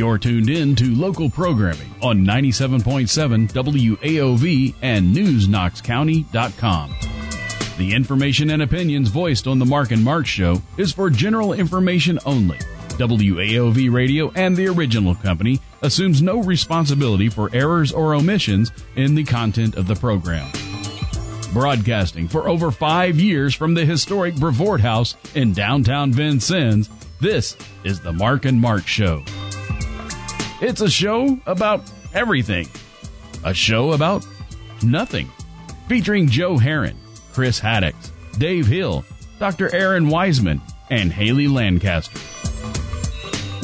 You're tuned in to local programming on 97.7 WAOV and NewsKnoxCounty.com. The information and opinions voiced on the Mark and Mark Show is for general information only. WAOV Radio and the original company assumes no responsibility for errors or omissions in the content of the program. Broadcasting for over five years from the historic Brevoort House in downtown Vincennes, this is the Mark and Mark Show. It's a show about everything. A show about nothing. Featuring Joe Herron, Chris Haddix, Dave Hill, Dr. Aaron Wiseman, and Haley Lancaster.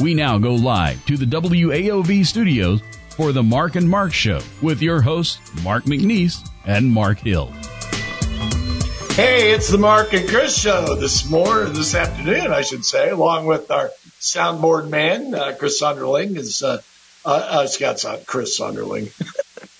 We now go live to the WAOV studios for the Mark and Mark Show with your hosts, Mark McNeese and Mark Hill. Hey, it's the Mark and Chris show this morning, this afternoon, I should say, along with our soundboard man, uh, Chris Sunderling is, uh, uh, uh Scott Son- Chris Sunderling.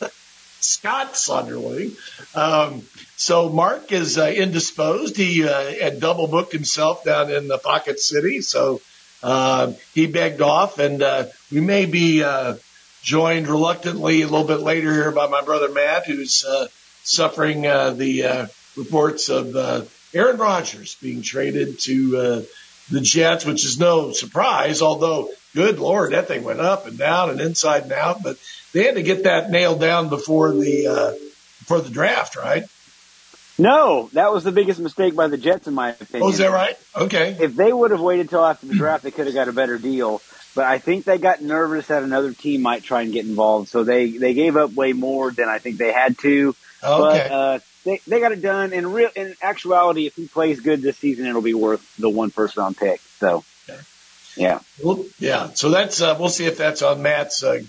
Scott Sunderling. Um, so Mark is uh, indisposed. He uh, had double booked himself down in the Pocket City, so uh, he begged off, and uh, we may be uh, joined reluctantly a little bit later here by my brother Matt, who's uh, suffering the uh, reports of Aaron Rodgers being traded to uh, the Jets, which is no surprise, although good Lord, that thing went up and down and inside and out, but they had to get that nailed down before the, uh, before the draft, right? No, that was the biggest mistake by the Jets, in my opinion. Oh, is that right? Okay. If they would have waited till after the draft, they could have got a better deal. But I think they got nervous that another team might try and get involved, so they they gave up way more than I think they had to. Okay. But uh, they they got it done. In real in actuality, if he plays good this season, it'll be worth the one first round pick. So, yeah. Yeah. So that's uh, we'll see if that's on Matt's uh,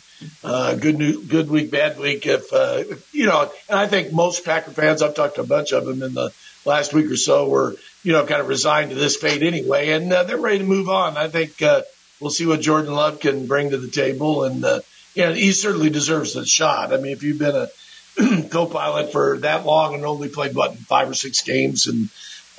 uh, good new, good week, bad week. If, uh, you know, and I think most Packer fans, I've talked to a bunch of them in the last week or so, were you know kind of resigned to this fate anyway, and uh, they're ready to move on. I think uh, we'll see what Jordan Love can bring to the table, and uh, yeah, he certainly deserves a shot. I mean, if you've been a co-pilot for that long and only played what five or six games and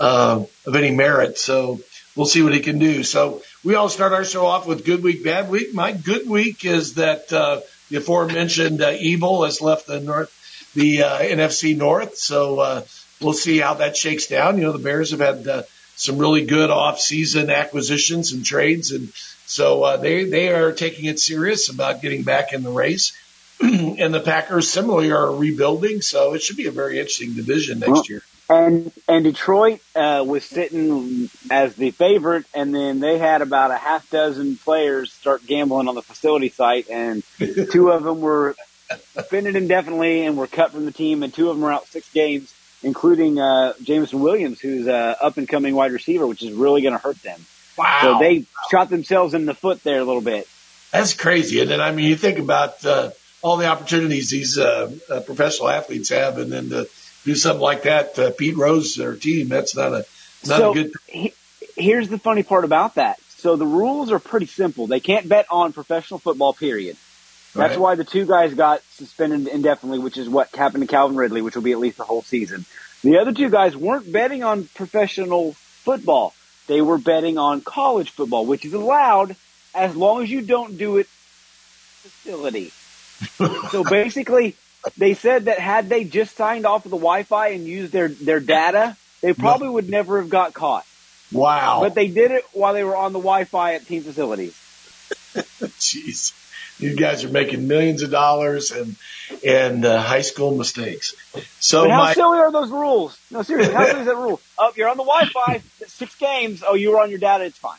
uh, of any merit, so we'll see what he can do. So we all start our show off with good week, bad week. My good week is that uh, the aforementioned uh, evil has left the north, the uh, NFC North. So uh, we'll see how that shakes down. You know, the Bears have had uh, some really good off-season acquisitions and trades, and so uh, they they are taking it serious about getting back in the race. and the Packers similarly are rebuilding, so it should be a very interesting division next Well, year. And and Detroit uh, was sitting as the favorite, and then they had about a half dozen players start gambling on the facility site, and two of them were suspended indefinitely and were cut from the team, and two of them are out six games, including uh, Jameson Williams, who's a up and coming wide receiver, which is really going to hurt them. Wow. So they shot themselves in the foot there a little bit. That's crazy. And then, I mean, you think about uh, all the opportunities these uh, uh, professional athletes have, and then to do something like that, uh, Pete Rose, their team, that's not a not so a good. he- here's the funny part about that. So the rules are pretty simple. They can't bet on professional football, period. That's Right. why the two guys got suspended indefinitely, which is what happened to Calvin Ridley, which will be at least the whole season. The other two guys weren't betting on professional football. They were betting on college football, which is allowed as long as you don't do it facility. so basically, they said that had they just signed off of the Wi-Fi and used their, their data, they probably would never have got caught. Wow. But they did it while they were on the Wi-Fi at team facilities. Jeez. You guys are making millions of dollars and and uh, high school mistakes. So But how my silly are those rules? No, seriously, how silly is that rule? Oh, you're on the Wi-Fi, six games. Oh, you were on your data. It's fine.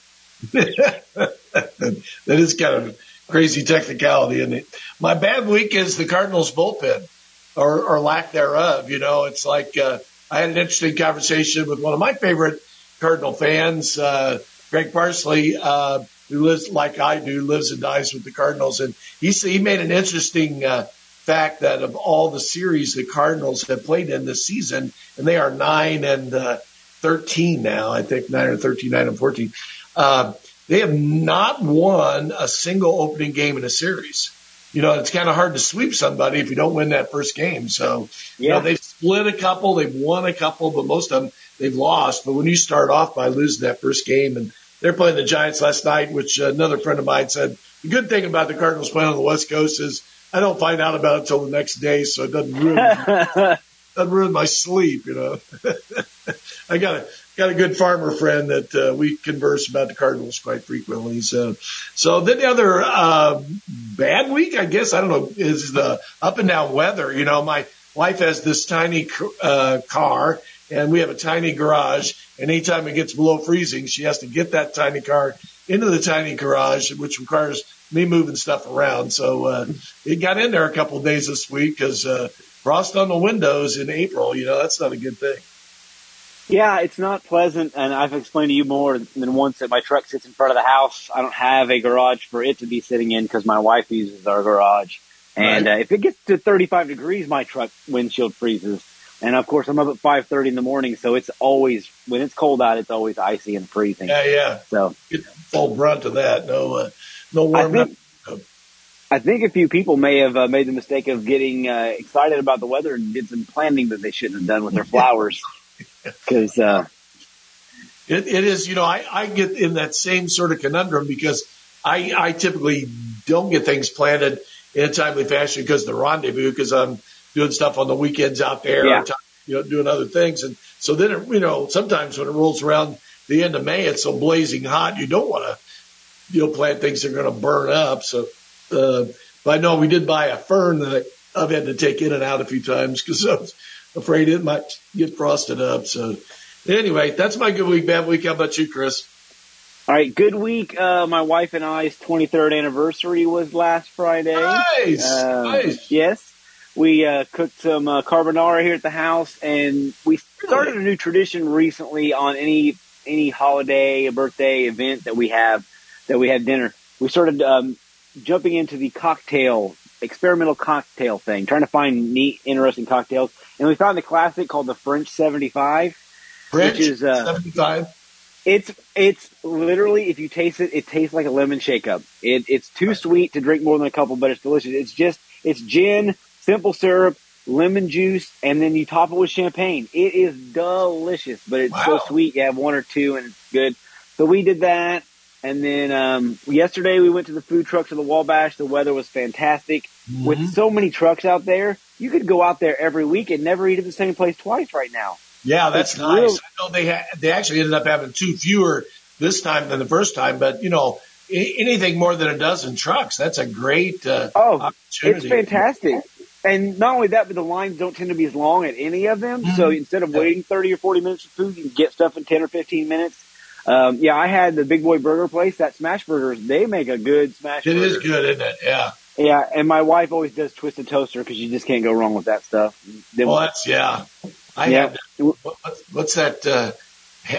that is kind of crazy technicality, isn't it? My bad week is the Cardinals bullpen, or, or lack thereof. You know, it's like uh, I had an interesting conversation with one of my favorite Cardinal fans, uh, Greg Parsley, uh, who lives like I do, lives and dies with the Cardinals, and he he made an interesting uh, fact that of all the series the Cardinals have played in this season, and they are nine and uh, thirteen now, I think nine or thirteen, nine and fourteen. Uh, they have not won a single opening game in a series. You know, it's kind of hard to sweep somebody if you don't win that first game. So, you know, they've split a couple, they've won a couple, but most of them they've lost. But when you start off by losing that first game and they're playing the Giants last night, which another friend of mine said the good thing about the Cardinals playing on the West Coast is I don't find out about it until the next day, so it doesn't ruin doesn't ruin my sleep. You know, I got a got a good farmer friend that uh, we converse about the Cardinals quite frequently. So, so then the other uh, bad week, I guess I don't know, is the up and down weather. You know, my wife has this tiny uh, car, and we have a tiny garage. And anytime it gets below freezing, she has to get that tiny car into the tiny garage, which requires me moving stuff around. So uh, it got in there a couple of days this week because uh, frost on the windows in April. You know, that's not a good thing. Yeah, it's not pleasant, and I've explained to you more than once that my truck sits in front of the house. I don't have a garage for it to be sitting in because my wife uses our garage. And right. uh, if it gets to 35 degrees, my truck windshield freezes. And of course, I'm up at 5:30 in the morning, so it's always when it's cold out, it's always icy and freezing. Yeah, yeah. So get full brunt of that. No, uh, no warm I think, I think a few people may have uh, made the mistake of getting uh, excited about the weather and did some planting that they shouldn't have done with their flowers. Because uh, it, it is, you know, I, I get in that same sort of conundrum because I, I typically don't get things planted in a timely fashion because the rendezvous because I'm doing stuff on the weekends out there, yeah. or, you know, doing other things, and so then it, you know sometimes when it rolls around the end of May, it's so blazing hot you don't want to you know plant things that are going to burn up. So, uh, but I know we did buy a fern that I've had to take in and out a few times because I was afraid it might get frosted up. So anyway, that's my good week, bad week. How about you, Chris? All right, good week. Uh, my wife and I's 23rd anniversary was last Friday. Nice, uh, nice. Yes, we uh, cooked some uh, carbonara here at the house, and we started a new tradition recently on any any holiday, a birthday event that we have that we have dinner. We started um, jumping into the cocktail experimental cocktail thing, trying to find neat, interesting cocktails, and we found the classic called the French 75. French which is, uh, 75. It's it's literally if you taste it, it tastes like a lemon shake up. It, it's too sweet to drink more than a couple, but it's delicious. It's just it's gin, simple syrup, lemon juice, and then you top it with champagne. It is delicious, but it's wow. so sweet. You have one or two, and it's good. So we did that. And then um, yesterday we went to the food trucks of the Wabash. The weather was fantastic. Mm-hmm. With so many trucks out there, you could go out there every week and never eat at the same place twice right now. Yeah, that's it's nice. Real- I know they ha- they actually ended up having two fewer this time than the first time, but you know anything more than a dozen trucks, that's a great uh, oh, it's fantastic. And not only that, but the lines don't tend to be as long at any of them. Mm-hmm. So instead of waiting 30 or 40 minutes for food, you can get stuff in 10 or 15 minutes. Um, yeah, I had the Big Boy Burger place. That Smash Burgers, they make a good smash. It burger. is good, isn't it? Yeah. Yeah, and my wife always does twisted toaster because you just can't go wrong with that stuff. Then well, that's yeah. I yeah. have. What's, what's that? Uh,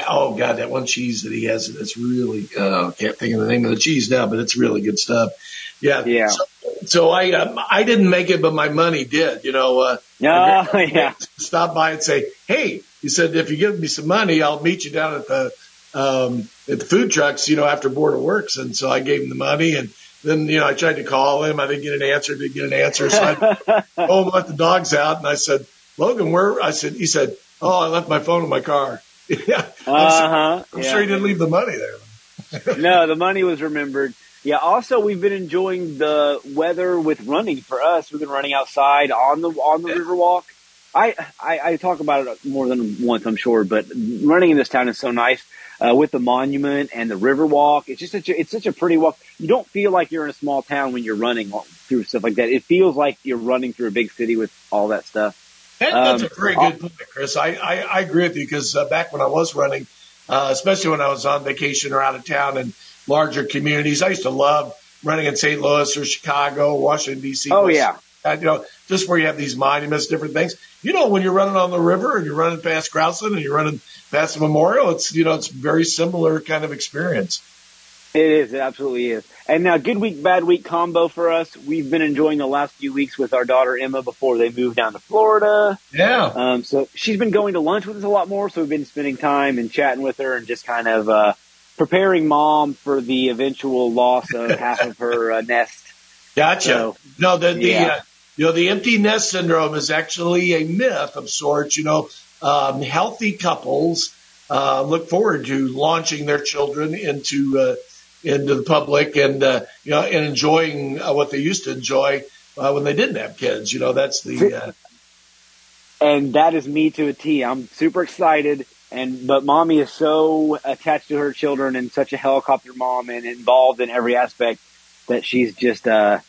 oh God, that one cheese that he has that's really. Uh, can't think of the name of the cheese now, but it's really good stuff. Yeah. Yeah. So, so I um, I didn't make it, but my money did. You know. Uh, oh, yeah. Stop by and say, hey, he said if you give me some money, I'll meet you down at the um, at the food trucks, you know, after Board of Works. And so I gave him the money and then, you know, I tried to call him. I didn't get an answer, didn't get an answer. So I oh, let the dogs out and I said, Logan, where, I said, he said, Oh, I left my phone in my car. yeah. I'm, uh-huh. sure, I'm yeah. sure he didn't leave the money there. no, the money was remembered. Yeah. Also, we've been enjoying the weather with running for us. We've been running outside on the, on the. Riverwalk. I, I, I talk about it more than once, I'm sure, but running in this town is so nice uh, with the monument and the river walk. It's just such a, it's such a pretty walk. You don't feel like you're in a small town when you're running through stuff like that. It feels like you're running through a big city with all that stuff. That, that's um, a very good point, Chris. I, I, I agree with you because uh, back when I was running, uh, especially when I was on vacation or out of town in larger communities, I used to love running in St. Louis or Chicago, Washington D.C. Oh yeah. Uh, you know, just where you have these monuments, different things. You know, when you're running on the river and you're running past Grouseland and you're running past the memorial, it's, you know, it's very similar kind of experience. It is. It absolutely is. And now, good week, bad week combo for us. We've been enjoying the last few weeks with our daughter Emma before they moved down to Florida. Yeah. Um, so she's been going to lunch with us a lot more. So we've been spending time and chatting with her and just kind of uh, preparing mom for the eventual loss of half of her uh, nest. Gotcha. So, no, the the yeah. uh, you know the empty nest syndrome is actually a myth of sorts. You know, um, healthy couples uh, look forward to launching their children into uh, into the public and uh, you know and enjoying uh, what they used to enjoy uh, when they didn't have kids. You know, that's the uh, and that is me to a T. I'm super excited. And but mommy is so attached to her children and such a helicopter mom and involved in every aspect that she's just uh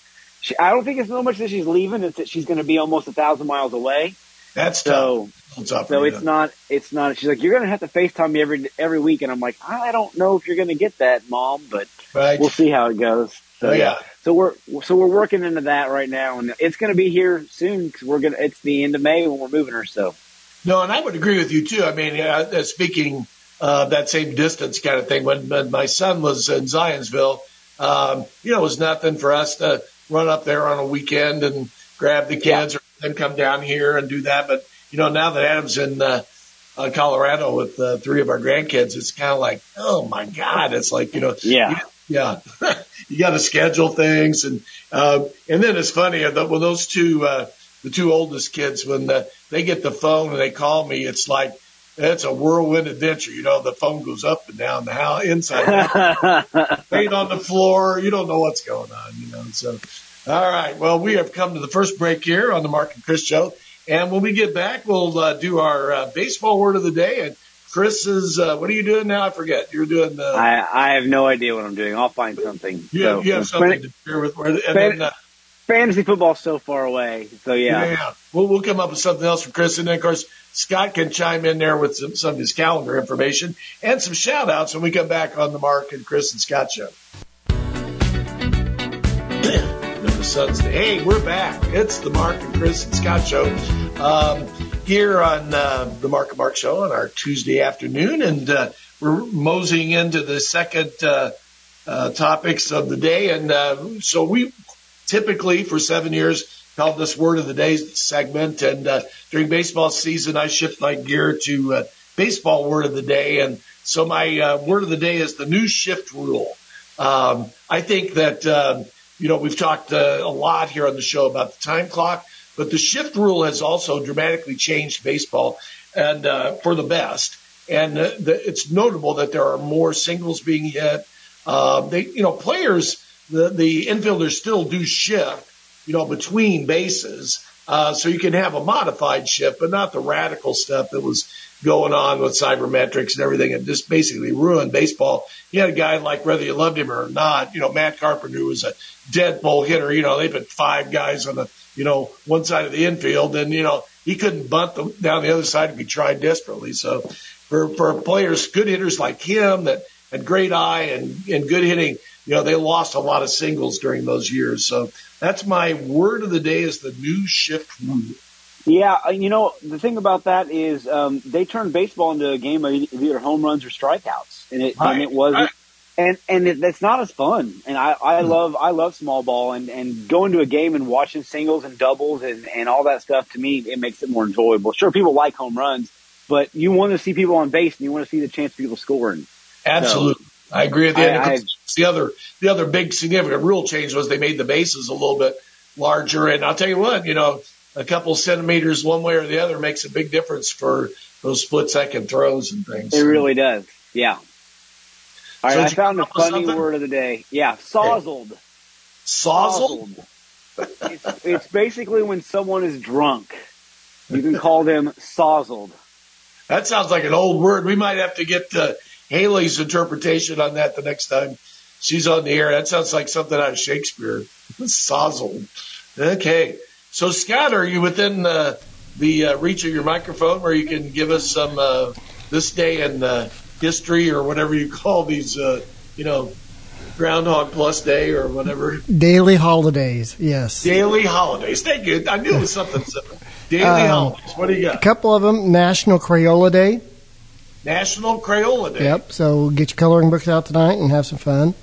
she, I don't think it's so much that she's leaving; it's that she's going to be almost a thousand miles away. That's so. tough. So it's not. It's not. She's like, you're going to have to Facetime me every every week, and I'm like, I don't know if you're going to get that, mom, but right. we'll see how it goes. So oh, yeah. So we're so we're working into that right now, and it's going to be here soon because we're gonna. It's the end of May when we're moving her. So. No, and I would agree with you too. I mean, uh, speaking uh, that same distance kind of thing. When, when my son was in Zionsville, um, you know, it was nothing for us to run up there on a weekend and grab the kids, yeah. or then come down here and do that. But you know, now that Adam's in uh, uh, Colorado with uh, three of our grandkids, it's kind of like, oh my god, it's like you know, yeah, you, yeah, you got to schedule things, and uh, and then it's funny that when those two. Uh, the two oldest kids, when the, they get the phone and they call me, it's like it's a whirlwind adventure. You know, the phone goes up and down, the house inside, laid on the floor. You don't know what's going on. So all right. Well, we have come to the first break here on the Mark and Chris show, and when we get back, we'll uh, do our uh, baseball word of the day. And Chris is, uh, what are you doing now? I forget. You're doing the. I I have no idea what I'm doing. I'll find something. You, so, have, you have something to share with. And then, uh, fantasy football's so far away. So yeah. Yeah. We'll, we'll come up with something else for Chris. And then of course, Scott can chime in there with some, some of his calendar information and some shout outs when we come back on the Mark and Chris and Scott show. Hey, we're back. It's the Mark and Chris and Scott show. Um, here on uh, the Mark and Mark show on our Tuesday afternoon. And uh, we're moseying into the second uh, uh, topics of the day. And uh, so we typically for seven years called this word of the day segment. And uh, during baseball season, I shift my gear to uh, baseball word of the day. And so my word of the day is the new shift rule. Um, I think that, um, you know, we've talked uh, a lot here on the show about the time clock, but the shift rule has also dramatically changed baseball and uh, for the best. And uh, the, it's notable that there are more singles being hit. Uh, they, you know, players the, the infielders still do shift, you know, between bases. Uh, so you can have a modified shift, but not the radical stuff that was going on with sabermetrics and everything. It just basically ruined baseball. You had a guy like whether you loved him or not, you know, Matt Carpenter who was a dead pull hitter. You know, they put five guys on the, you know, one side of the infield and, you know, he couldn't bunt them down the other side if he tried desperately. So for, for players, good hitters like him that had great eye and, and good hitting, you know, they lost a lot of singles during those years. So that's my word of the day is the new shift rule. Yeah, uh, you know, the thing about that is um, they turned baseball into a game of either home runs or strikeouts, and it right. and it was right. and and it, it's not as fun. And I I mm. love I love small ball and and going to a game and watching singles and doubles and and all that stuff. To me, it makes it more enjoyable. Sure, people like home runs, but you want to see people on base and you want to see the chance of people scoring. Absolutely. So, I agree with you. I, I, the other, the other big significant rule change was they made the bases a little bit larger. And I'll tell you what, you know, a couple centimeters one way or the other makes a big difference for those split second throws and things. It really does. Yeah. All right. So I found a funny word of the day. Yeah. Sozzled. Sozzled? it's, it's basically when someone is drunk. You can call them sozzled. That sounds like an old word. We might have to get, uh, Haley's interpretation on that the next time she's on the air. That sounds like something out of Shakespeare. Sozzled. Okay. So, Scott, are you within uh, the uh, reach of your microphone where you can give us some uh, this day in uh, history or whatever you call these, uh, you know, Groundhog Plus Day or whatever? Daily holidays, yes. Daily holidays. Thank you. I knew it was something simple. Daily um, holidays. What do you got? A couple of them. National Crayola Day. National Crayola Day. Yep. So get your coloring books out tonight and have some fun.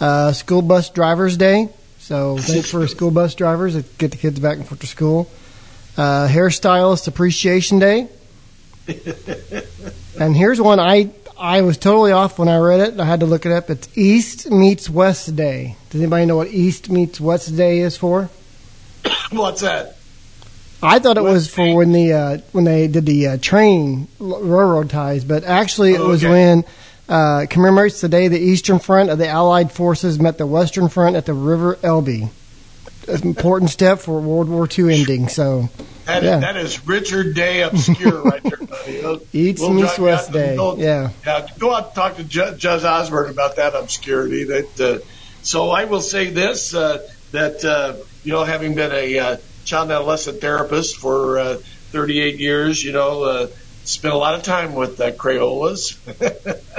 Uh, school Bus Drivers Day. So thanks for school bus drivers that get the kids back and forth to school. Uh, Hairstylist Appreciation Day. and here's one I I was totally off when I read it. I had to look it up. It's East meets West Day. Does anybody know what East meets West Day is for? What's that? I thought it was for when the uh, when they did the uh, train railroad ties, but actually it oh, was when commemorates the day the Eastern Front of the Allied forces met the Western Front at the River Elbe. An important step for World War II ending. So, That, Yeah. is, that is Richard Day obscure right there, buddy. We'll- Eats we'll East West Day. Yeah. Yeah, go out and talk to Ju- Judge Osborne about that obscurity. That uh, so I will say this uh, that uh, you know, having been a uh, child and adolescent therapist for uh, 38 years, you know, uh, spent a lot of time with uh, Crayolas.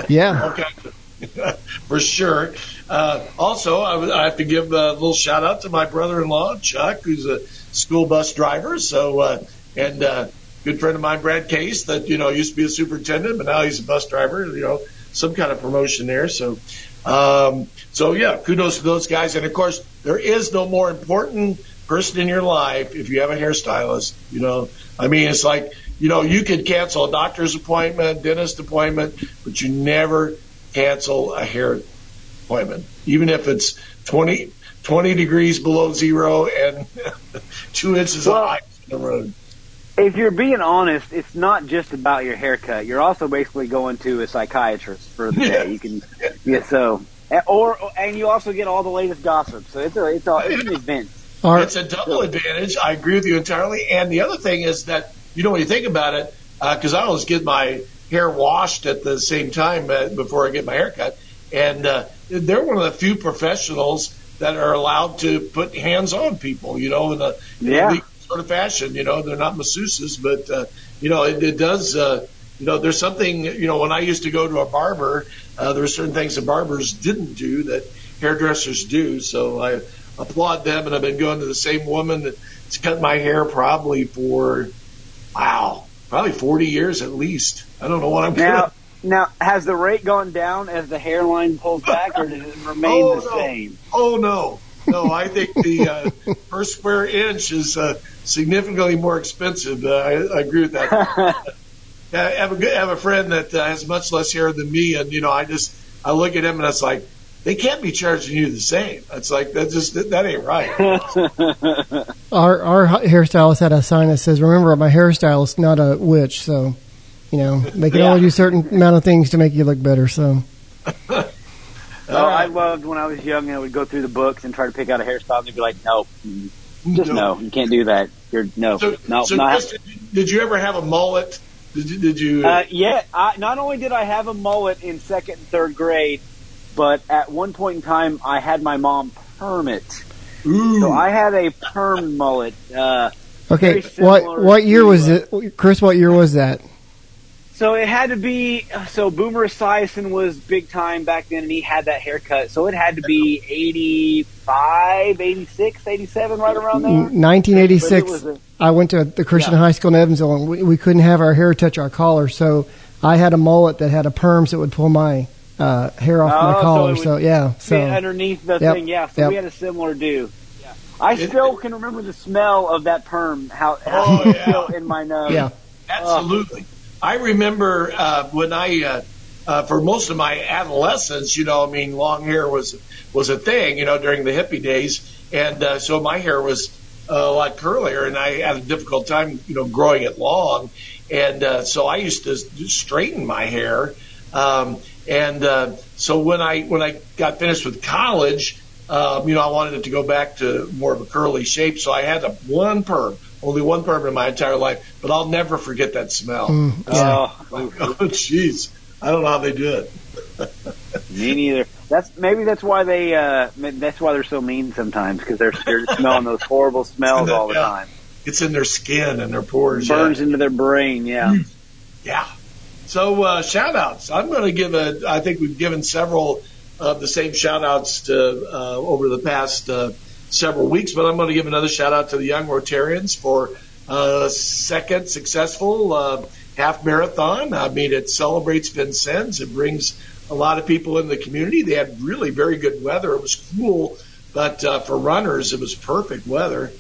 Yeah. Okay, for sure. Uh, also, I, I have to give a little shout out to my brother-in-law Chuck, who's a school bus driver. So, uh, and uh, good friend of mine, Brad Case, that you know used to be a superintendent, but now he's a bus driver. You know, some kind of promotion there. So, um, so yeah, kudos to those guys. And of course, there is no more important person in your life if you have a hairstylist. You know, I mean, it's like you know, you could cancel a doctor's appointment, dentist appointment, but you never cancel a hair appointment, even if it's 20, 20 degrees below zero and two inches Well- of ice in the road. If you're being honest, it's not just about your haircut. You're also basically going to a psychiatrist for the day. You can, yeah. So, or and you also get all the latest gossip. So it's a it's a it's an event. It's a double advantage. I agree with you entirely. And the other thing is that, you know, when you think about it, because I always get my hair washed at the same time uh, before I get my haircut, and uh, they're one of the few professionals that are allowed to put hands on people, you know, in a, in a Yeah. legal sort of fashion. You know, they're not masseuses, but, uh, you know, it, it does, uh, you know, there's something, you know, when I used to go to a barber, uh, there were certain things that barbers didn't do that hairdressers do. So I applaud them, and I've been going to the same woman that's cut my hair probably for, wow, probably 40 years at least. I don't know what I'm Now, doing. now has the rate gone down as the hairline pulls back, or does it remain Oh, the no. same? Oh no, no, I think the uh, per square inch is uh, significantly more expensive. Uh, I, I agree with that. I have a good, I have a friend that uh, has much less hair than me, and you know, I just I look at him and it's like they can't be charging you the same. It's like that just that ain't right. our our hairstylist had a sign that says, "Remember, I'm hairstylist, not a witch." So, you know, they can Yeah. only do certain amount of things to make you look better. So, Oh, I loved when I was young and I would go through the books and try to pick out a hairstyle and they'd be like, no, mm, just no, you can't do that. You're no, So, no, so not. Chris, did, you, did you ever have a mullet? Did you? Did you Uh, yeah, I, not only did I have a mullet in second and third grade, but at one point in time I had my mom perm it. ooh, So I had a perm mullet. Uh, okay, what what year to, was uh, it, Chris? What year was that? so it had to be. So Boomer Esiason was big time back then, and he had that haircut. So it had to be 85, 86, 87, right around there. 1986. was a- I went to the Christian Yeah. high school in Evansville, and we, we couldn't have our hair touch our collar, so I had a mullet that had a perm, so it would pull my uh, hair off Oh, my collar. it would So, yeah, so underneath the Yep, thing. Yeah, so yep. we had a similar do. Yeah. I still can remember the smell of that perm. How, how Oh, it's yeah. still in my nose. yeah. Absolutely. I remember uh, when I, uh, uh, for most of my adolescence, you know, I mean, long hair was was a thing, you know, during the hippie days, and uh, so my hair was uh, a lot curlier, and I had a difficult time, you know, growing it long, and uh, so I used to straighten my hair, um, and uh, so when I when I got finished with college. Um, you know, I wanted it to go back to more of a curly shape, so I had a one perm, only one perm in my entire life. But I'll never forget that smell. Mm, yeah. Oh, Like, oh, jeez. I don't know how they do it. me neither. That's maybe that's why they. Uh, that's why they're so mean sometimes because they're they're smelling those horrible smells all the Yeah. time. It's in their skin and their pores. yeah. Burns into their brain. Yeah. Yeah. So uh, shout outs. I'm going to give a. I think we've given several of the same shout outs to uh, over the past uh, several weeks, but I'm going to give another shout out to the young Rotarians for uh, second successful uh, half marathon. I mean, it celebrates Vincennes. It brings a lot of people in the community. They had really very good weather. It was cool, but uh, for runners, it was perfect weather.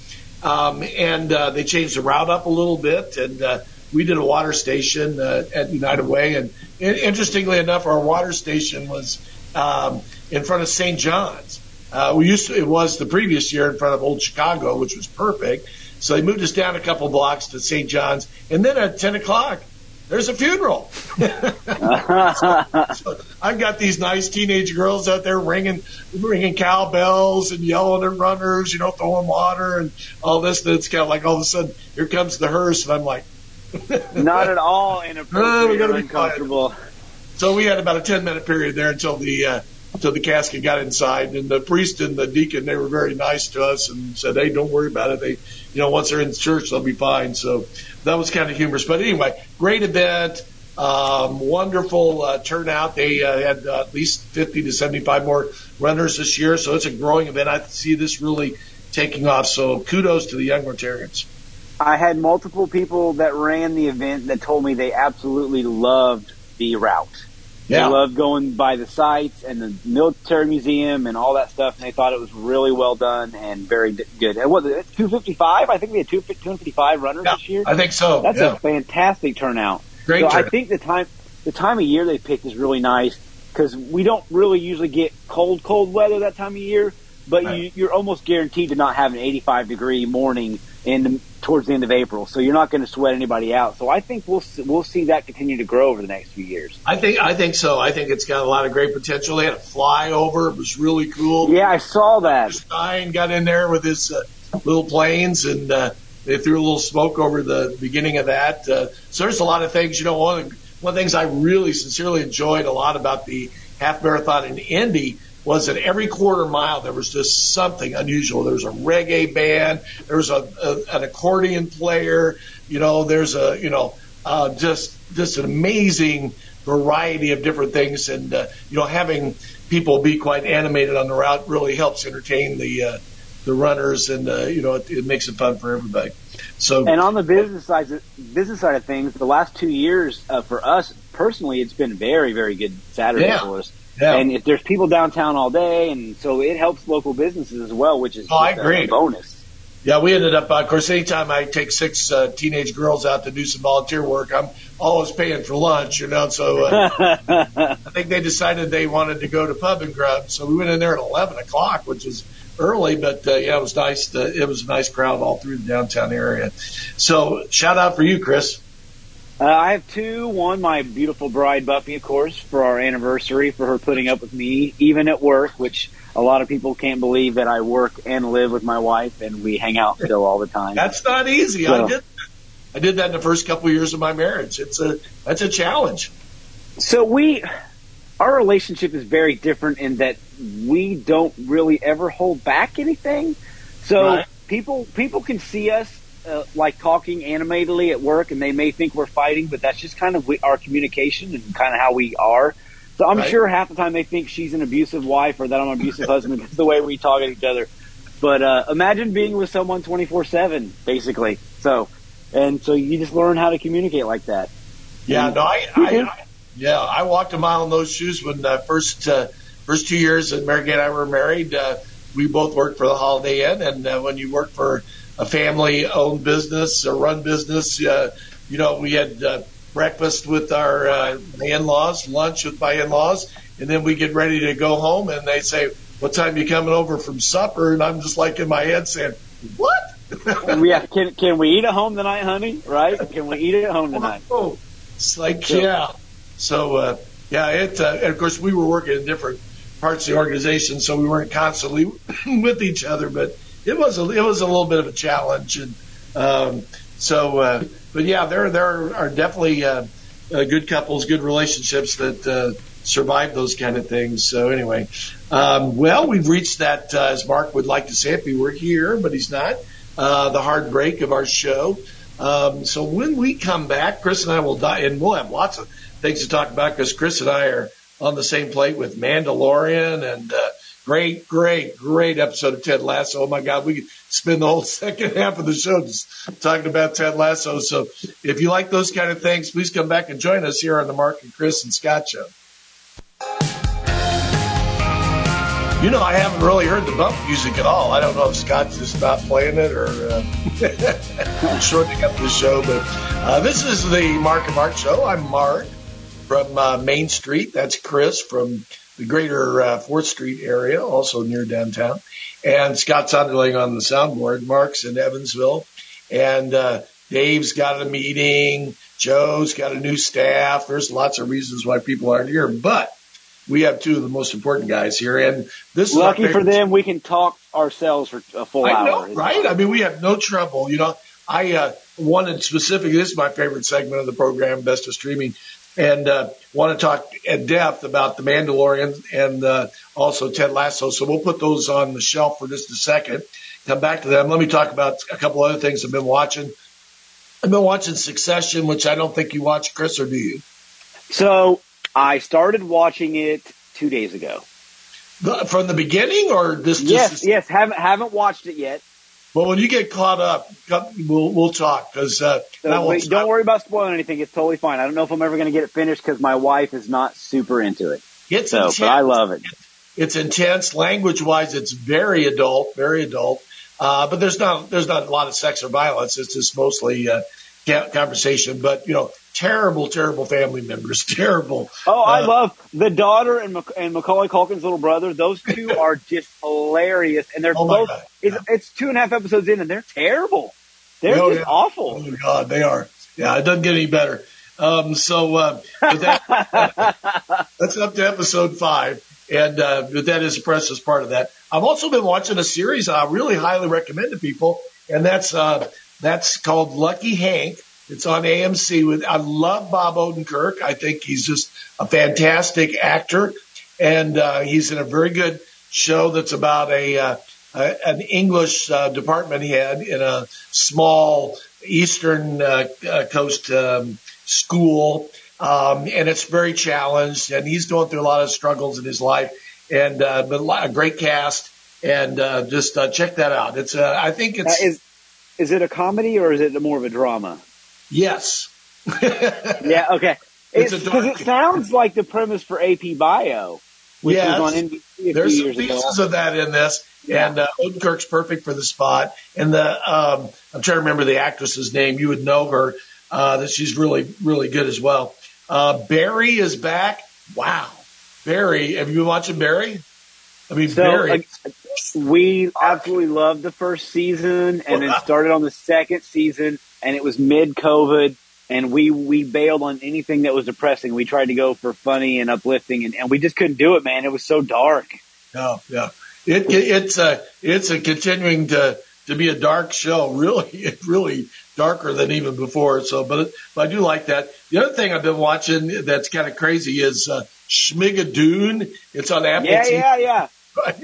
Um, and uh, they changed the route up a little bit, and uh, we did a water station uh, at United Way. And, interestingly enough, our water station was um, in front of St. John's. Uh, we used to, it was the previous year in front of Old Chicago, which was perfect. So they moved us down a couple blocks to St. John's, and then at 10 o'clock, there's a funeral. so, so I've got these nice teenage girls out there ringing, ringing cowbells and yelling at runners, you know, throwing water and all this. And it's kind of like all of a sudden, here comes the hearse, and I'm like, not at all inappropriate or uncomfortable. Quiet. So we had about a 10 minute period there until the, uh, until the casket got inside and the priest and the deacon, they were very nice to us and said, Hey, don't worry about it. They, you know, once they're in the church, they'll be fine. So that was kind of humorous. But anyway, great event. Um, wonderful uh, turnout. They uh, had uh, at least 50 to 75 more runners this year, so it's a growing event. I see this really taking off. So kudos to the young Rotarians. I had multiple people that ran the event that told me they absolutely loved the route. Yeah. They loved going by the sites and the military museum and all that stuff, and they thought it was really well done and very good. And what, 255? I think we had 255 runners yeah, this year. I think so. That's yeah. a fantastic turnout. Great. So turnout. I think the time the time of year they picked is really nice because we don't really usually get cold, cold weather that time of year, but right. you, you're almost guaranteed to not have an 85 degree morning in the, towards the end of April, so you're not going to sweat anybody out. So I think we'll we'll see that continue to grow over the next few years. I think I think so. I think it's got a lot of great potential. They had a flyover; it was really cool. Yeah, I saw that. Stein got in there with his uh, little planes, and uh, they threw a little smoke over the beginning of that. Uh, so there's a lot of things. You know, one of the, one of the things I really sincerely enjoyed a lot about the half marathon in Indy was that every quarter mile there was just something unusual. There was a reggae band, there was a, a an accordion player, you know, there's a you know uh, just just an amazing variety of different things, and uh, you know having people be quite animated on the route really helps entertain the uh, the runners, and uh, you know it, it makes it fun for everybody. So and on the business side, business side of things, the last two years uh, for us personally, it's been very very good Saturday yeah. for us. Yeah. And if there's people downtown all day, and so it helps local businesses as well, which is oh, I agree. a bonus. Yeah, we ended up, uh, of course, anytime I take six uh, teenage girls out to do some volunteer work, I'm always paying for lunch, you know. So uh, I think they decided they wanted to go to Pub and Grub, so we went in there at 11 o'clock, which was early, but uh, yeah, it was nice. To, it was a nice crowd all through the downtown area. So shout out for you, Chris. Uh, I have two. One, my beautiful bride Buffy, of course, for our anniversary, for her putting up with me, even at work, which a lot of people can't believe that I work and live with my wife, and we hang out still all the time. That's not easy. So, I did. I did that in the first couple of years of my marriage. It's a that's a challenge. So we, our relationship is very different in that we don't really ever hold back anything. So right. people people can see us uh, like talking animatedly at work, and they may think we're fighting, but that's just kind of we, our communication and kind of how we are. So I'm right. sure half the time they think she's an abusive wife or that I'm an abusive husband because the way we talk at each other. But uh, imagine being with someone 24 seven, basically. So, and so you just learn how to communicate like that. Yeah, and, no, I, I, I, yeah, I walked a mile in those shoes when uh, first uh, first two years that Mary and I were married. Uh, we both worked for the Holiday Inn, and uh, when you work for a family owned business, a run business. Uh, you know, we had uh, breakfast with our uh, in-laws, lunch with my in-laws, and then we get ready to go home and they say, what time you coming over from supper? And I'm just like in my head saying, what? yeah, can, can we eat at home tonight, honey? Right? Can we eat at home tonight? Oh, it's like, yeah. So, uh, yeah, it, uh, and of course we were working in different parts of the organization, so we weren't constantly with each other, but it was a, it was a little bit of a challenge, and um, so uh, but yeah, there there are definitely uh, uh, good couples, good relationships that uh, survive those kind of things. So anyway, um, well, we've reached that uh, as Mark would like to say if he were here, but he's not. Uh, the hard break of our show. Um, so when we come back, Chris and I will die, and we'll have lots of things to talk about because Chris and I are on the same plate with Mandalorian and uh, Great, great, great episode of Ted Lasso. Oh my God, we could spend the whole second half of the show just talking about Ted Lasso. So if you like those kind of things, please come back and join us here on the Mark and Chris and Scott show. You know, I haven't really heard the bump music at all. I don't know if Scott's just not playing it or uh, shortening up the show, but uh, this is the Mark and Mark show. I'm Mark from uh, Main Street. That's Chris from the greater uh, Fourth Street area, also near downtown. And Scott Sonderling on the soundboard. Mark's in Evansville, and uh, Dave's got a meeting. Joe's got a new staff. There's lots of reasons why people aren't here, but we have two of the most important guys here, and this lucky for them. We can talk ourselves for a full I hour. know, right? I mean, we have no trouble. You know, I uh, wanted specifically. This is my favorite segment of the program, Best of Streaming, and uh, want to talk at depth about the Mandalorian and uh, also Ted Lasso. So we'll put those on the shelf for just a second. Come back to them. Let me talk about a couple other things I've been watching. I've been watching Succession, which I don't think you watch, Chris, or do you? So I started watching it two days ago. The, from the beginning, or this? Yes, just, yes. Haven't haven't watched it yet. Well, when you get caught up, we'll we'll talk because uh, So wait, don't worry about spoiling anything. It's totally fine. I don't know if I'm ever going to get it finished because my wife is not super into it. It's So, intense. but I love it. It's intense. Language wise, it's very adult, very adult. Uh, but there's not there's not a lot of sex or violence. It's just mostly uh, conversation. But you know, terrible, terrible family members. Terrible. Oh, I Uh, love the daughter and Mac- and Macaulay Culkin's little brother. Those two are just hilarious, and they're Oh both. God. It's, it's two and a half episodes in, and they're terrible. They're Oh, just yeah. awful. Oh God, they are. Yeah, it doesn't get any better. Um, so uh, that, that's up to episode five, and uh, that is the precious part of that. I've also been watching a series I really highly recommend to people, and that's uh, that's called Lucky Hank. It's on AMC. With I love Bob Odenkirk. I think he's just a fantastic actor, and uh, he's in a very good show that's about a uh, an English uh, department head in a small eastern uh, uh, coast um, school, um, and it's very challenged. And he's going through a lot of struggles in his life, and uh, but a, lot, a great cast. And uh, just uh, check that out. It's uh, I think it's is is it a comedy or is it more of a drama? Yes. Yeah, okay. It's It's because it sounds like the premise for AP Bio, which Yes. was on NBC There's some years ago. pieces of that in this, and uh, Odenkirk's perfect for the spot. And the um, I'm trying to remember the actress's name. You would know her. Uh, that she's really really good as well. Uh, Barry is back. Wow, Barry. Have you been watching Barry? I mean, So Barry. uh, we absolutely loved the first season, and then started on the second season, and it was mid COVID, and we we bailed on anything that was depressing. We tried to go for funny and uplifting, and, and we just couldn't do it, man. It was so dark. Yeah, yeah. It, it it's a it's a continuing to to be a dark show. Really, it really darker than even before. So, but but I do like that. The other thing I've been watching that's kind of crazy is uh, Schmigadoon. It's on Apple Yeah, TV. yeah, yeah. Right.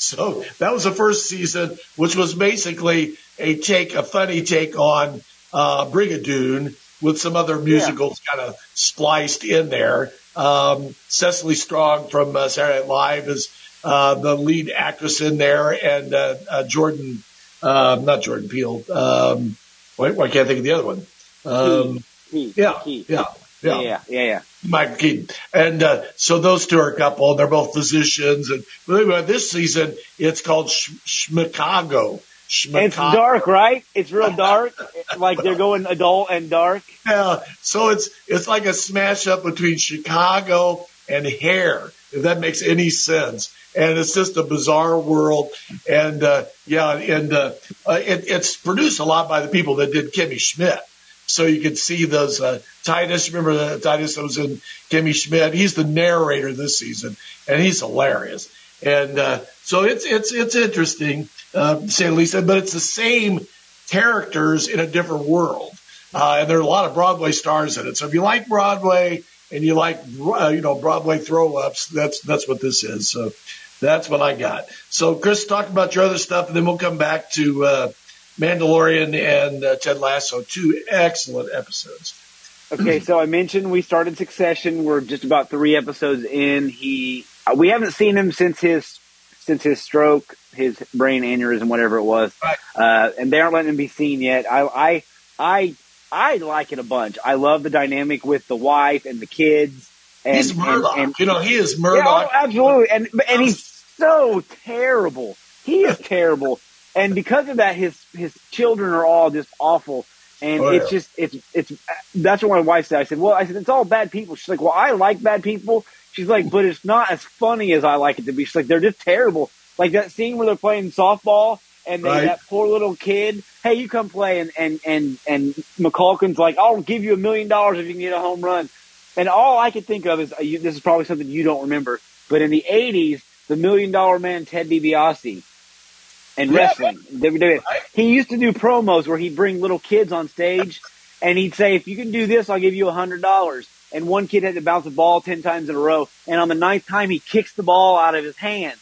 So that was the first season, which was basically a take, a funny take on uh, Brigadoon with some other musicals kind of spliced in there. Um, Cecily Strong from uh, Saturday Night Live is uh, the lead actress in there, and uh, uh, Jordan, uh, not Jordan Peele. Um, wait, why can't I think of the other one? Um, Key, yeah, key. yeah, yeah, yeah, yeah, yeah. Michael Keaton. And uh, so those two are a couple, and they're both physicians. And but anyway, this season, it's called Sh- Schmicago. It's dark, right? It's real dark. like they're going adult and dark. Yeah, so it's it's like a smash up between Chicago and Hair, if that makes any sense. And it's just a bizarre world. And uh, yeah, and uh, uh, it, it's produced a lot by the people that did Kimmy Schmidt. So you could see those uh, Titus. Remember the Titus that was in Kimmy Schmidt? He's the narrator this season, and he's hilarious. And uh, so it's it's it's interesting, uh, the. But it's the same characters in a different world, uh, and there are a lot of Broadway stars in it. So if you like Broadway and you like uh, you know Broadway throw ups, that's that's what this is. So that's what I got. So Chris, talk about your other stuff, and then we'll come back to uh, Mandalorian and uh, Ted Lasso. Two excellent episodes. Okay, so I mentioned we started Succession. We're just about three episodes in. He, we haven't seen him since his since his stroke, his brain aneurysm, whatever it was, Right. uh, and they aren't letting him be seen yet. I, I, I, I like it a bunch. I love the dynamic with the wife and the kids. And, He's Murdoch. And, and, you know, he is yeah, Murdoch. oh, absolutely, and and he's so terrible. He is terrible, and because of that, his his children are all just awful. And Oh, it's yeah. just it's it's that's what my wife said. I said, well, I said it's all bad people. She's like, well, I like bad people. She's like, but it's not as funny as I like it to be. She's like, they're just terrible. Like that scene where they're playing softball and they, Right. that poor little kid, hey, you come play, and and and and McCulkin's like, I'll give you a million dollars if you can get a home run. And all I could think of is uh, you, this is probably something you don't remember, but in the '80s, the Million Dollar Man Ted DiBiase and Yeah. wrestling, WWE, Right. he used to do promos where he'd bring little kids on stage, and he'd say, "If you can do this, I'll give you a hundred dollars." And one kid had to bounce the ball ten times in a row, and on the ninth time, he kicks the ball out of his hand,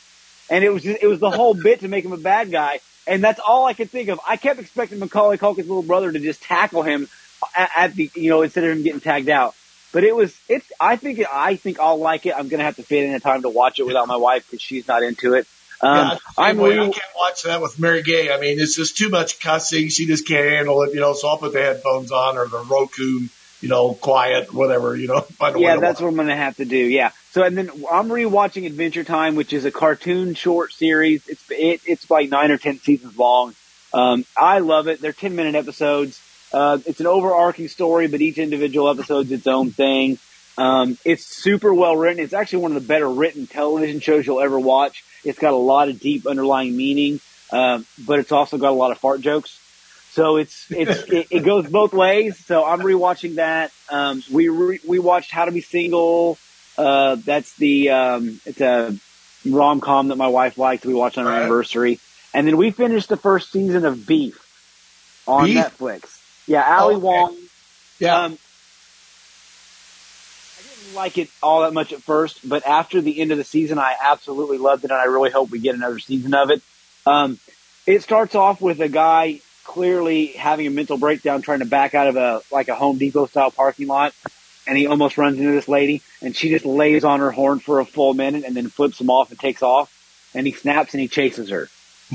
and it was just, it was the whole bit to make him a bad guy. And that's all I could think of. I kept expecting Macaulay Culkin's little brother to just tackle him at, at the, you know, instead of him getting tagged out. But it was, it's, I think, I think I'll like it. I'm going to have to fit in a time to watch it without my wife because she's not into it. Um, yeah, I'm anyway, I can't watch that with Mary Gay. I mean, it's just too much cussing. She just can't handle it, you know. So I'll put the headphones on or the Roku, you know, quiet, whatever, you know. Find a way yeah, that's what I'm going to have to do. Yeah. So, and then I'm rewatching Adventure Time, which is a cartoon short series. It's, it, it's like nine or 10 seasons long. Um, I love it. They're 10 minute episodes. Uh, it's an overarching story, but each individual episode's its own thing. Um, it's super well written. It's actually one of the better written television shows you'll ever watch. It's got a lot of deep underlying meaning, um, but it's also got a lot of fart jokes. So it's it's it, it goes both ways. So I'm rewatching that. Um, we re- we watched How to Be Single. Uh, that's the um, it's a rom com that my wife liked. We watched on our Right. anniversary, and then we finished the first season of Beef on Beef? Netflix. Yeah, Ali Okay. Wong. Yeah. Um, I didn't like it all that much at first, but after the end of the season, I absolutely loved it, and I really hope we get another season of it. Um, it starts off with a guy clearly having a mental breakdown, trying to back out of a like a Home Depot style parking lot, and he almost runs into this lady, and she just lays on her horn for a full minute, and then flips him off and takes off, and he snaps and he chases her.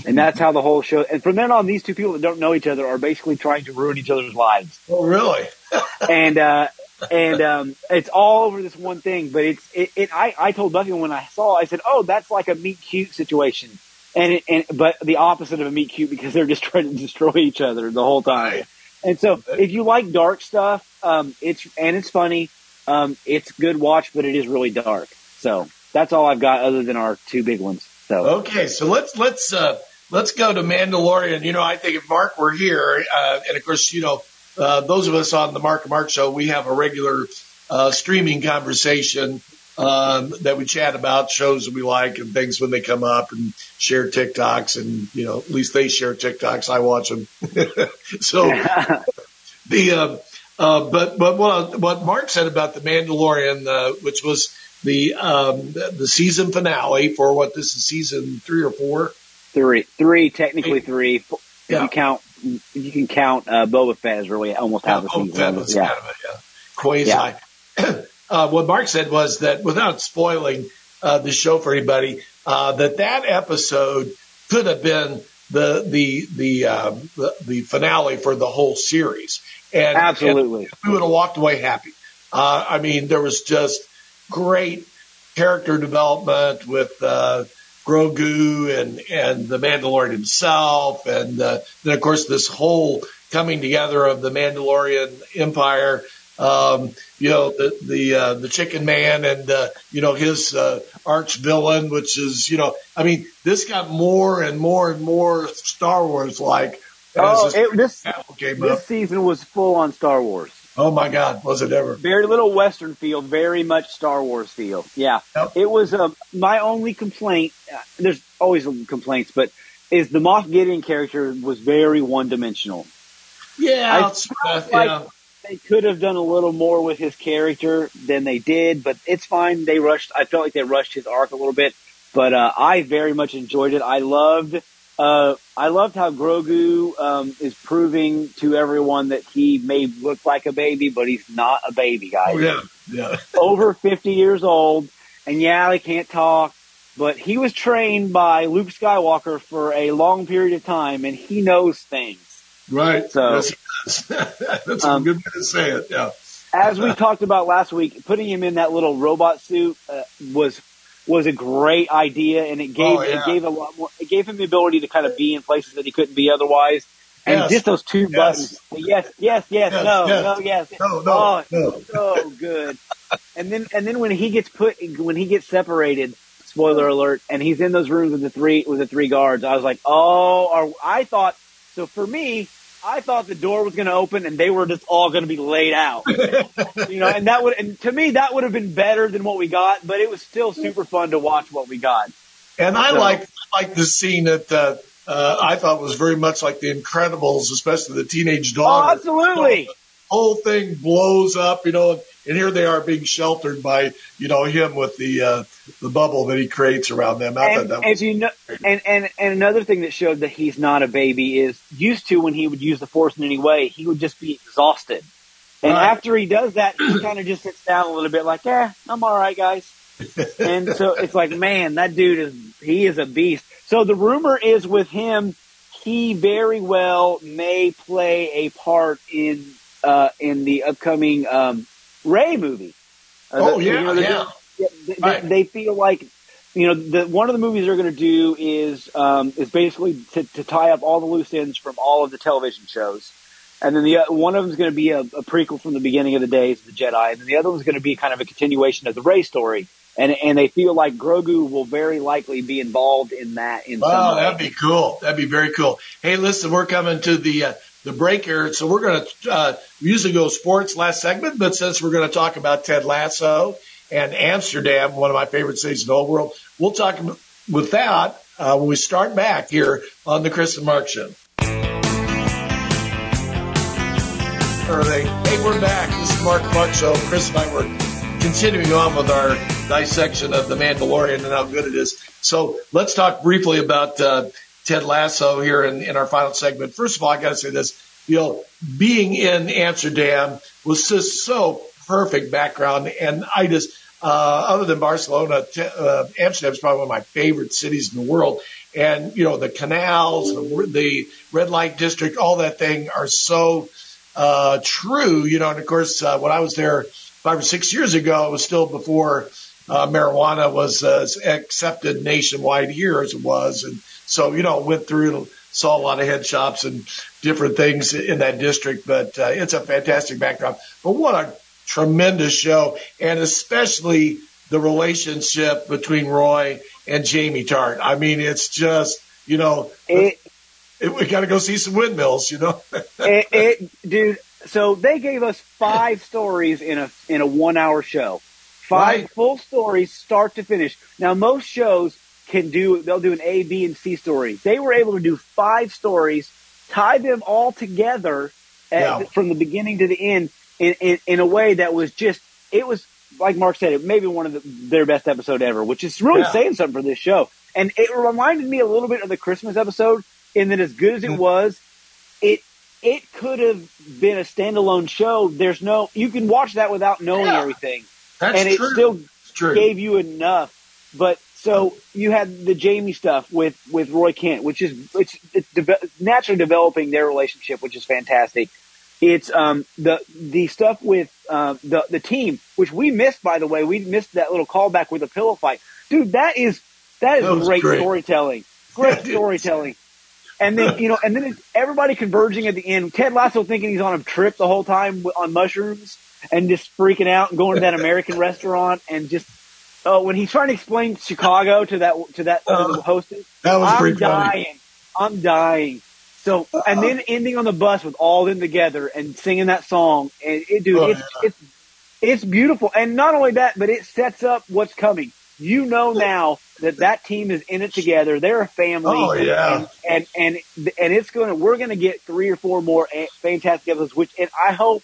And that's how the whole show. And from then on, these two people that don't know each other are basically trying to ruin each other's lives oh, really? and uh and um it's all over this one thing but it's it, it i i told bucky when i saw i said oh that's like a meet cute situation and it, and but the opposite of a meet cute because they're just trying to destroy each other the whole time. Right. and so if you like dark stuff um it's and it's funny um it's good watch but it is really dark. So that's all i've got other than our two big ones. So Okay, so let's let's uh, let's go to Mandalorian. You know, I think if Mark were here, uh, and of course, you know, uh, those of us on the Mark and Mark show, we have a regular uh, streaming conversation um, that we chat about shows that we like and things when they come up, and share TikToks, and you know, at least they share TikToks. I watch them. so the uh, uh, but but what what Mark said about the Mandalorian, uh, which was the um, the season finale for what this is season three or four. three three technically three If Yeah. you count you can count uh boba fett is really almost half the Oh, season that was yeah kind of a yeah, quasi. uh, what Mark said was that without spoiling uh, the show for anybody, uh, that that episode could have been the the the, um, the the finale for the whole series, and Absolutely. and we would have walked away happy. Uh, I mean, there was just great character development with uh, Grogu and and the Mandalorian himself, and uh, then of course this whole coming together of the Mandalorian Empire. Um, you know the the uh, the Chicken Man and uh, you know his uh, arch villain, which is you know I mean this got more and more and more Star Wars like. oh as it, this came up. this season was full on star wars Oh my God, was it ever? very little western feel very much star wars feel yeah Yep. it was uh, my only complaint uh, there's always complaints but is the moff gideon character was very one dimensional Yeah, I uh, like- yeah. They could have done a little more with his character than they did, but it's fine. They rushed. I felt like they rushed his arc a little bit, but uh, I very much enjoyed it. I loved. Uh, I loved how Grogu um, is proving to everyone that he may look like a baby, but he's not a baby, guys. Oh yeah, yeah. Over 50 years old, and yeah, he can't talk, but he was trained by Luke Skywalker for a long period of time, and he knows things. Right. So- Yes, he does. That's Um, a good way to say it. Yeah. as we talked about last week, putting him in that little robot suit uh, was was a great idea, and it gave Oh, yeah. it gave a lot more. It gave him the ability to kind of be in places that he couldn't be otherwise. And Yes. just those two Yes. buttons, yes, yes, yes, Yes, no, yes. no, yes, No, no, oh, no. so good. And then and then when he gets put when he gets separated Spoiler alert! And he's in those rooms with the three with the three guards. I was like, oh, or I thought. So for me, I thought the door was going to open and they were just all going to be laid out. you know, and that would, and to me, that would have been better than what we got, but it was still super fun to watch what we got. And I so, like, like the scene that, uh, uh, I thought was very much like the Incredibles, especially the teenage daughter. Oh, absolutely. the whole thing blows up, you know, and here they are being sheltered by, you know, him with the, uh, the bubble that he creates around them. I and, thought that was you know, and, and, and another thing that showed that he's not a baby is used to when he would use the force in any way, he would just be exhausted. And right. after he does that, he kind of just sits down a little bit like, yeah, I'm all right, guys. and so it's like, man, that dude is, he is a beast. So the rumor is with him, he very well may play a part in, uh, in the upcoming, um, Rey movie. Uh, oh, the, yeah, you know, yeah. They, right. they, feel like, you know, the, one of the movies they're going to do is, um, is basically to, to tie up all the loose ends from all of the television shows. And then the uh, one of them is going to be a, a, prequel from the beginning of the days of the Jedi, and then the other one's going to be kind of a continuation of the Rey story and and they feel like Grogu will very likely be involved in that. In wow, that'd be cool. That'd be very cool. Hey, listen, we're coming to the uh, the break here, so we're going to uh, usually go sports last segment, but since we're going to talk about Ted Lasso and Amsterdam, one of my favorite cities in the whole world, we'll talk with that uh, when we start back here on the Chris and Mark Show. Hey, we're back. This is Mark Mark Show. Chris and I were continuing on with our dissection of the Mandalorian and how good it is. So let's talk briefly about uh, Ted Lasso here in, in our final segment. First of all, I got to say this: you know, being in Amsterdam was just so perfect background, and I just. Uh, other than Barcelona, uh, Amsterdam is probably one of my favorite cities in the world. And, you know, the canals, the, the red light district, all that thing are so, uh, true, you know, and of course, uh, when I was there, five or six years ago, it was still before uh, marijuana was uh, accepted nationwide here as it was. And so, you know, went through, saw a lot of head shops and different things in that district, but uh, it's a fantastic backdrop. But what a tremendous show. And especially the relationship between Roy and Jamie Tartt. I mean, it's just, you know, it, it, we got to go see some windmills, you know. it, it, dude, so they gave us five stories in a in a one hour show, five right. full stories, start to finish. Now most shows can do they'll do an A, B, and C story. They were able to do five stories, tie them all together at, from the beginning to the end in, in in a way that was just it was like Mark said, it maybe one of the, their best episode ever, which is really yeah. saying something for this show. And it reminded me a little bit of the Christmas episode in that as good as it mm. was, it it could have been a standalone show. There's no, you can watch that without knowing yeah, everything. and it true. still true. gave you enough. But so you had the Jamie stuff with, with Roy Kent, which is, it's, it's de- naturally developing their relationship, which is fantastic. It's, um, the, the stuff with, uh, the, the team, which we missed, by the way. We missed that little callback with the pillow fight. Dude, that is, that is that great, great, storytelling. Great storytelling. And then, you know, and then everybody converging at the end. Ted Lasso thinking he's on a trip the whole time on mushrooms and just freaking out and going to that American restaurant and just, oh, when he's trying to explain Chicago to that, to that uh, hostess. That was I'm dying. Funny. I'm dying. So, and then ending on the bus with all them together and singing that song. And it, dude, oh, it's, yeah. it's, it's beautiful. And not only that, but it sets up what's coming. You know now that that team is in it together. They're a family. Oh yeah. And and and, and it's going to we're going to get three or four more fantastic episodes. Which and I hope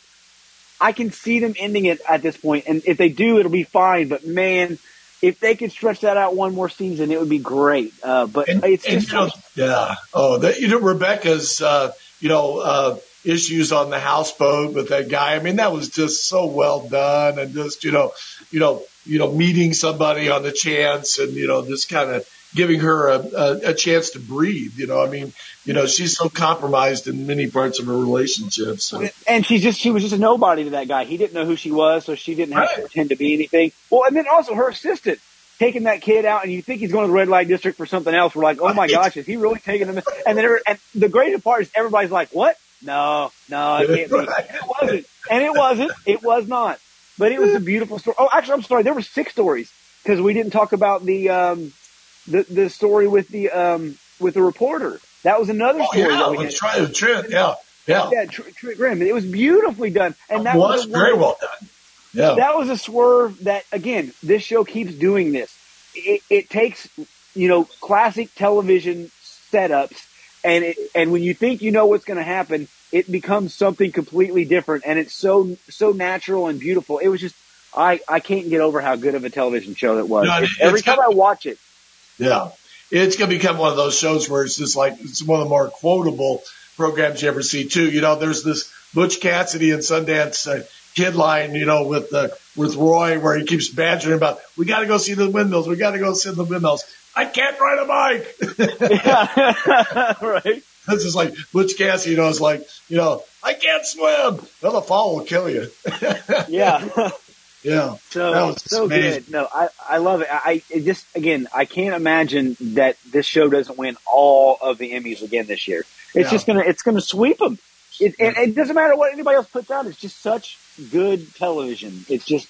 I can see them ending it at this. And if they do, it'll be fine. But man, if they could stretch that out one more season, it would be great. Uh, but and, it's just you know, yeah. Oh, the, you know Rebecca's uh, you know uh, issues on the houseboat with that guy. I mean, that was just so well done, and just you know, you know you know, meeting somebody on the chance and, you know, just kind of giving her a, a, a chance to breathe. You know, I mean, you know, she's so compromised in many parts of her relationship. So. And she's just, she was just a nobody to that guy. He didn't know who she was, so she didn't have right. to pretend to be anything. Well, and then also her assistant taking that kid out and you think he's going to the red light district for something else. We're like, oh my gosh, is he really taking them? And then, and the greatest part is everybody's like, what? No, no, it can't be. And it wasn't. And it wasn't. It was not. But it was a beautiful story. Oh, actually, I'm sorry. There were six stories. because we didn't talk about the um, the the story with the um, with the reporter. That was another Oh, story. yeah, with. Trent, Trent, yeah, yeah. Yeah, Tr- Trent Crimm. It was beautifully done, and that was very one- well done. Yeah. That was a swerve. That again, this show keeps doing this. It, it takes you know classic television setups, and it, and when you think you know what's going to happen, it becomes something completely different, and it's so so natural and beautiful. It was just I I can't get over how good of a television show it was. No, it- every time I watch it, Yeah. It's going to become one of those shows where it's just like, it's one of the more quotable programs you ever see too. You know, there's this Butch Cassidy and Sundance uh, kid line, you know, with, uh, with Roy where he keeps badgering about, we got to go see the windmills. We got to go see the windmills. I can't ride a bike. yeah, right. This is like Butch Cassidy, you know, is like, you know, I can't swim. Well, the fall will kill you. Yeah. Yeah. So so amazing. good. No, I I love it. I it just again I can't imagine that this show doesn't win all of the Emmys again this year. It's Yeah. just gonna it's gonna sweep them. It, it, it doesn't matter what anybody else puts out. It's just such good television. It's just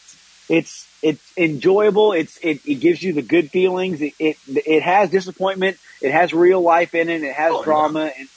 it's it's enjoyable. It's it, it gives you the good feelings. It, it it has disappointment. It has real life in it. It has Oh, yeah. drama and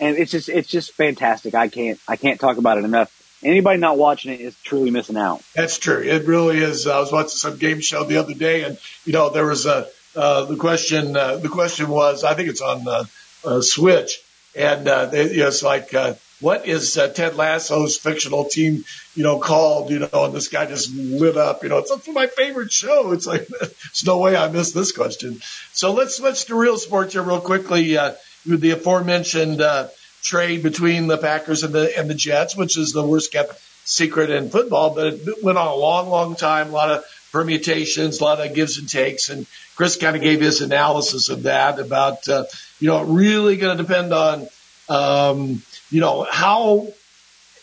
and it's just it's just fantastic. I can't I can't talk about it enough. Anybody not watching it is truly missing out. That's true. It really is. I was watching some game show the other day, and you know there was a uh, the question. Uh, the question was, I think it's on uh, uh, Switch, and uh, they, you know, it's like, uh, what is uh, Ted Lasso's fictional team, you know, called? You know, and this guy just lit up. You know, it's, it's my favorite show. It's like, there's no way I missed this question. So let's switch to real sports here real quickly. Uh, with the aforementioned uh, trade between the Packers and the and the Jets, which is the worst kept secret in football, but it went on a long, long time, a lot of permutations, a lot of gives and takes. And Chris kind of gave his analysis of that about, uh, you know, really going to depend on, um, you know, how,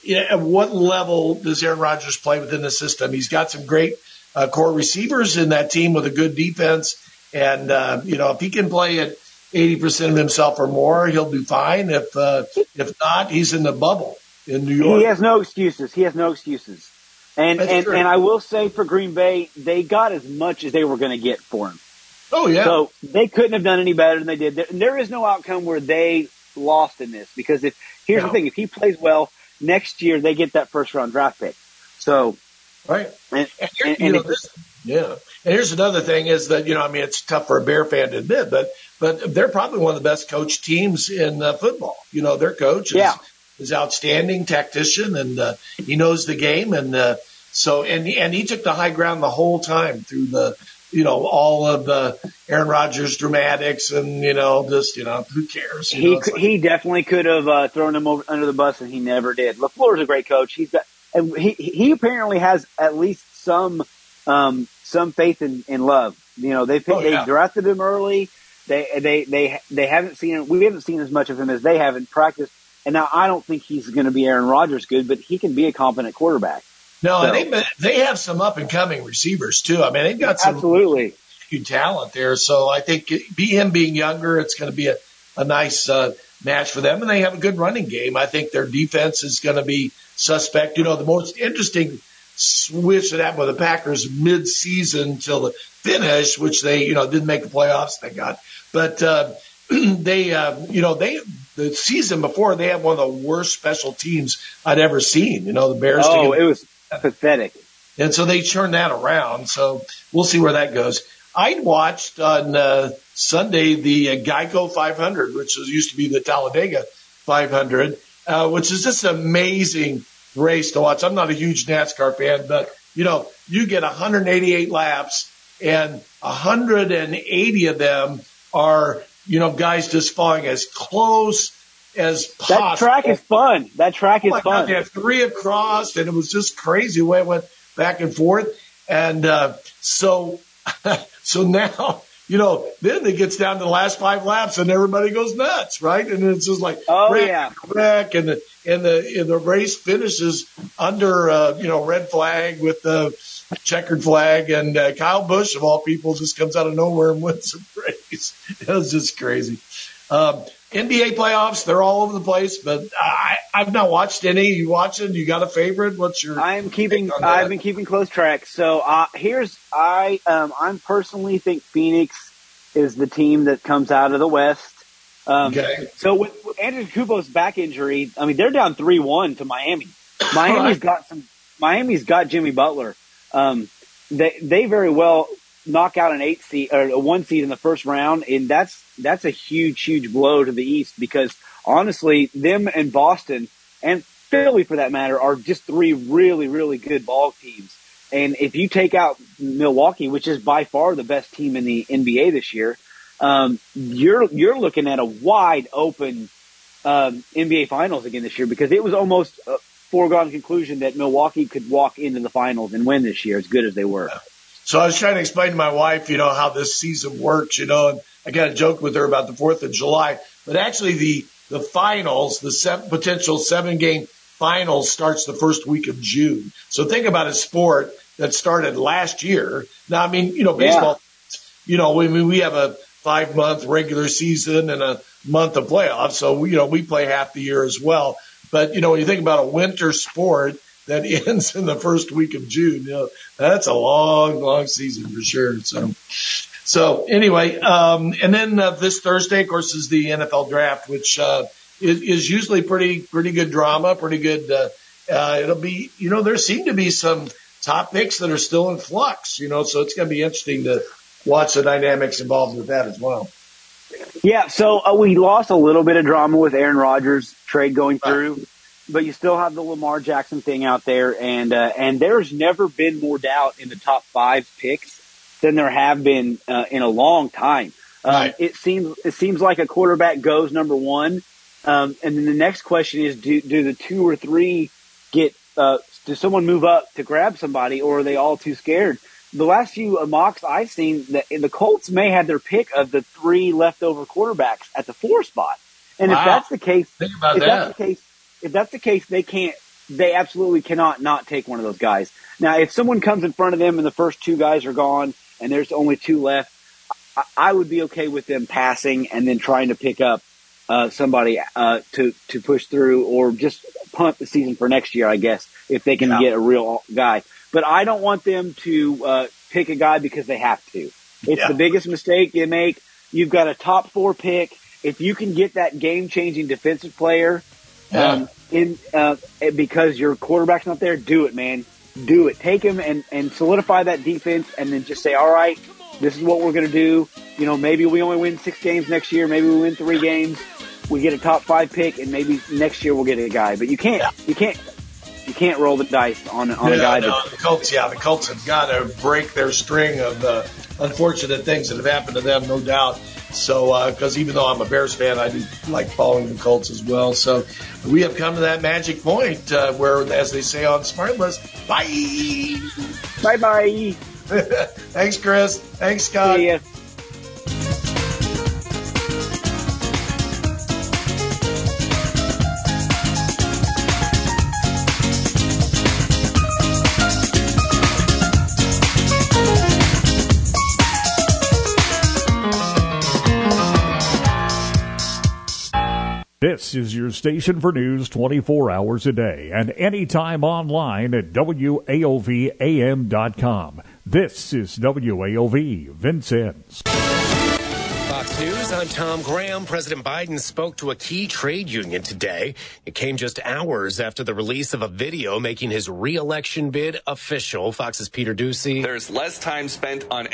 yeah, at what level does Aaron Rodgers play within the system? He's got some great uh, core receivers in that team with a good defense. And, uh, you know, if he can play at 80% of himself or more, he'll do fine. If, uh, if not, he's in the bubble in New York. He has no excuses. He has no excuses. And That's and, true. and I will say for Green Bay, they got as much as they were going to get for him. Oh, yeah. So they couldn't have done any better than they did. There, there is no outcome where they lost in this because if here's No. the thing, if he plays well next year, they get that first round draft pick. So right. and, And, here, and, and know, this, yeah. And here's another thing is that, you know, I mean, it's tough for a Bear fan to admit, but, but they're probably one of the best coached teams in uh, football. You know, their coach is, Yeah. is outstanding tactician and, uh, he knows the game. And, uh, so, and, and he took the high ground the whole time through the, you know, all of the Aaron Rodgers dramatics and, you know, just, you know, who cares? You he could, like- he definitely could have uh, thrown him over, under the bus, and he never did. Lafleur's a great coach. He's got, and he he apparently has at least some um, some faith in, in love. You know, they Oh, they yeah. drafted him early. They they they they haven't seen we haven't seen as much of him as they have in practice. And now I don't think he's going to be Aaron Rodgers good, but he can be a competent quarterback. no, so- and they, they have some up and coming receivers too. I mean, they've got some Absolutely. huge talent there. So I think be him being younger, it's going to be a, a nice uh, match for them. And they have a good running game. I think their defense is going to be suspect. You know, the most interesting switch that happened with the Packers mid-season till the finish, which they, you know, didn't make the playoffs, thank God. But, uh, they, uh, you know, they, the season before they had one of the worst special teams I'd ever seen. You know, the Bears. Oh, it was pathetic. and so they turned that around. So we'll see where that goes. I'd watched on uh, Sunday the uh, Geico 500, which was, used to be the Talladega 500, uh, which is just an amazing race to watch. I'm not a huge NASCAR fan, but you know, you get 188 laps and 180 of them are, you know, guys just falling as close as possible. That track is fun. That track Oh is my God, fun. they had three have crossed, and it was just crazy the way it went back and forth. And uh, so, so now, you know, then it gets down to the last five laps, and everybody goes nuts, right? And it's just like, Oh, wreck, yeah. wreck, and the and the and the race finishes under, uh, you know, red flag with the checkered flag, and uh, Kyle Busch of all people just comes out of nowhere and wins the race. It was just crazy. Um, NBA playoffs, they're all over the place, but I, I've not watched any. You watching? You got a favorite? What's your? I'm keeping. I've been keeping close track. So uh, here's I. Um, I'm personally think Phoenix is the team that comes out of the West. Um, okay. So with, with Kubo's back injury, I mean they're down three one to Miami. Miami's got some. Miami's got Jimmy Butler. Um, they they very well knock out an eight seed or a one seed in the first round, and that's that's a huge, huge blow to the East because honestly, them and Boston and Philly, for that matter, are just three really, really good ball teams. And if you take out Milwaukee, which is by far the best team in the NBA this year, um, you're you're looking at a wide open um, NBA Finals again this year because it was almost a foregone conclusion that Milwaukee could walk into the finals and win this year, as good as they were. So I was trying to explain to my wife, you know, how this season works, you know, and I got a joke with her about the 4th of July, but actually the, the finals, the seven, potential seven game finals starts the first week of June. So think about a sport that started last year. Now, I mean, you know, baseball, yeah. you know, mean, we have a five month regular season and a month of playoffs. So, you know, we play half the year as well. But, you know, when you think about a winter sport, that ends in the first week of June. You know, that's a long, long season for sure. So, so anyway, um, and then uh, this Thursday, of course, is the NFL draft, which uh, is, is usually pretty pretty good drama, pretty good. Uh, uh, it'll be, you know, there seem to be some top picks that are still in flux, you know, so it's going to be interesting to watch the dynamics involved with that as well. Yeah, so uh, we lost a little bit of drama with Aaron Rodgers trade going through, but you still have the Lamar Jackson thing out there, and uh, and there's never been more doubt in the top five picks than there have been uh, in a long time. Um, right. It seems it seems like a quarterback goes number one, um, and then the next question is: Do do the two or three get? Uh, does someone move up to grab somebody, or are they all too scared? The last few mocks I've seen, the, the Colts may have their pick of the three leftover quarterbacks at the four spot. And wow. if that's the case, Think about if that. that's the case, if that's the case, they can't. They absolutely cannot not take one of those guys. Now, if someone comes in front of them and the first two guys are gone, and there's only two left, I, I would be okay with them passing and then trying to pick up uh, somebody uh, to to push through, or just punt the season for next year, I guess, if they can yeah. get a real guy. But I don't want them to uh, pick a guy because they have to. It's yeah. the biggest mistake you make. You've got a top four pick. If you can get that game changing defensive player yeah. um, in uh, because your quarterback's not there, do it, man do it. Take him and, and solidify that defense and then just say, all right, this is what we're going to do. You know, maybe we only win six games next year. Maybe we win three games. We get a top five pick and maybe next year we'll get a guy. But you can't, yeah. you can't, you can't roll the dice on, on yeah, a guy. No, the Colts, yeah, the Colts have got to break their string of uh, unfortunate things that have happened to them, no doubt. So, because uh, even though I'm a Bears fan, I do like following the Colts as well. So, we have come to that magic point uh, where, as they say on Smartless, bye. Bye bye. Thanks, Chris. Thanks, Scott. This is your station for news 24 hours a day and anytime online at WAOVAM.com. This is WAOV Vincennes. Fox News, I'm Tom Graham. President Biden spoke to a key trade union today. It came just hours after the release of a video making his reelection bid official. Fox's Peter Doocy. There's less time spent on